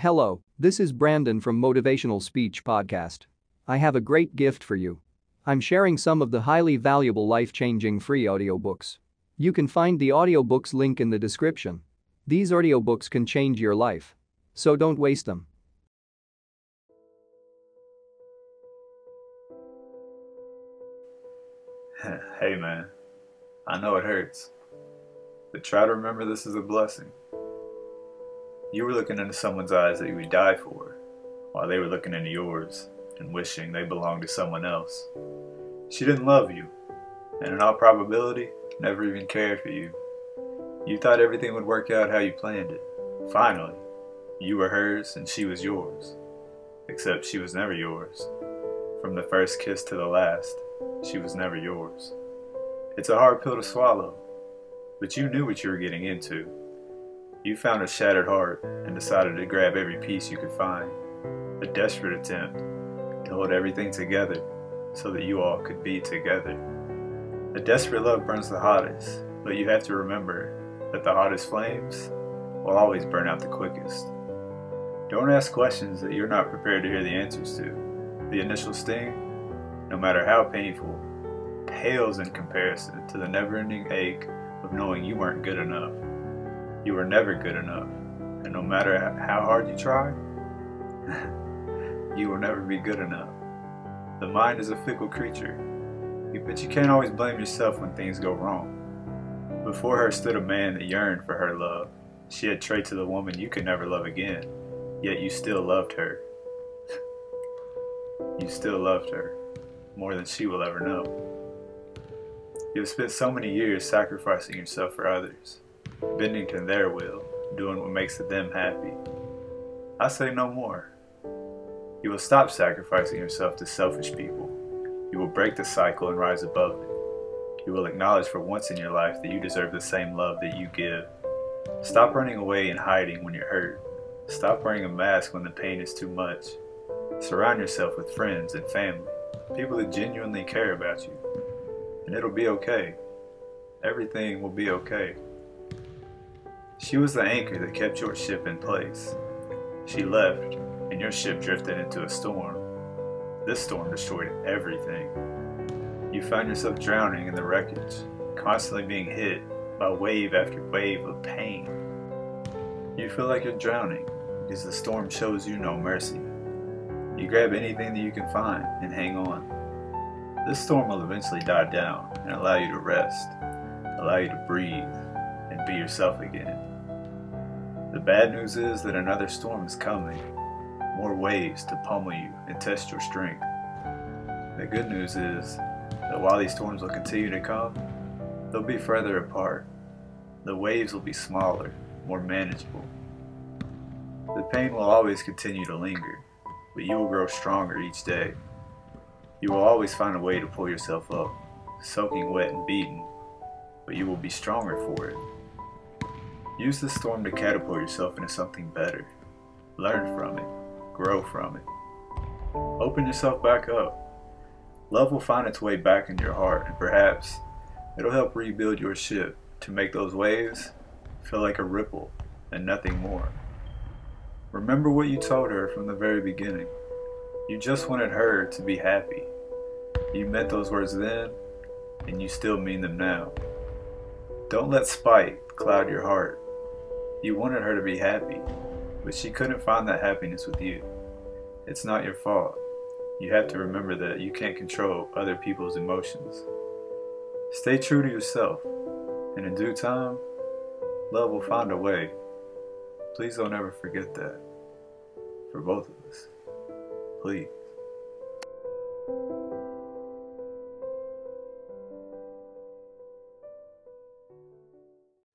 Hello, this is Brandon from Motivational Speech Podcast. I have a great gift for you. I'm sharing some of the highly valuable life-changing free audiobooks. You can find the audiobooks link in the description. These audiobooks can change your life. So don't waste them. hey man, I know it hurts, but try to remember this is a blessing. You were looking into someone's eyes that you would die for, while they were looking into yours and wishing they belonged to someone else. She didn't love you, and in all probability, never even cared for you. You thought everything would work out how you planned it. Finally, you were hers and she was yours. Except she was never yours. From the first kiss to the last, she was never yours. It's a hard pill to swallow, but you knew what you were getting into. You found a shattered heart and decided to grab every piece you could find. A desperate attempt to hold everything together so that you all could be together. A desperate love burns the hottest, but you have to remember that the hottest flames will always burn out the quickest. Don't ask questions that you're not prepared to hear the answers to. The initial sting, no matter how painful, pales in comparison to the never ending ache of knowing you weren't good enough. You were never good enough, and no matter how hard you try, you will never be good enough. The mind is a fickle creature, but you can't always blame yourself when things go wrong. Before her stood a man that yearned for her love. She had traits of the woman you could never love again, yet you still loved her. you still loved her, more than she will ever know. You have spent so many years sacrificing yourself for others, bending to their will, doing what makes them happy. I say no more. You will stop sacrificing yourself to selfish people. You will break the cycle and rise above it. You will acknowledge for once in your life that you deserve the same love that you give. Stop running away and hiding when you're hurt. Stop wearing a mask when the pain is too much. Surround yourself with friends and family, people that genuinely care about you. And it'll be okay. Everything will be okay. She was the anchor that kept your ship in place. She left, and your ship drifted into a storm. This storm destroyed everything. You found yourself drowning in the wreckage, constantly being hit by wave after wave of pain. You feel like you're drowning because the storm shows you no mercy. You grab anything that you can find and hang on. This storm will eventually die down and allow you to rest, allow you to breathe, and be yourself again. The bad news is that another storm is coming, more waves to pummel you and test your strength. The good news is that while these storms will continue to come, they'll be further apart. The waves will be smaller, more manageable. The pain will always continue to linger, but you will grow stronger each day. You will always find a way to pull yourself up, soaking wet and beaten, but you will be stronger for it. Use the storm to catapult yourself into something better. Learn from it, grow from it. Open yourself back up. Love will find its way back into your heart, and perhaps it'll help rebuild your ship to make those waves feel like a ripple and nothing more. Remember what you told her from the very beginning. You just wanted her to be happy. You meant those words then, and you still mean them now. Don't let spite cloud your heart. You wanted her to be happy, but she couldn't find that happiness with you. It's not your fault. You have to remember that you can't control other people's emotions. Stay true to yourself, and in due time, love will find a way. Please don't ever forget that for both of us. Please.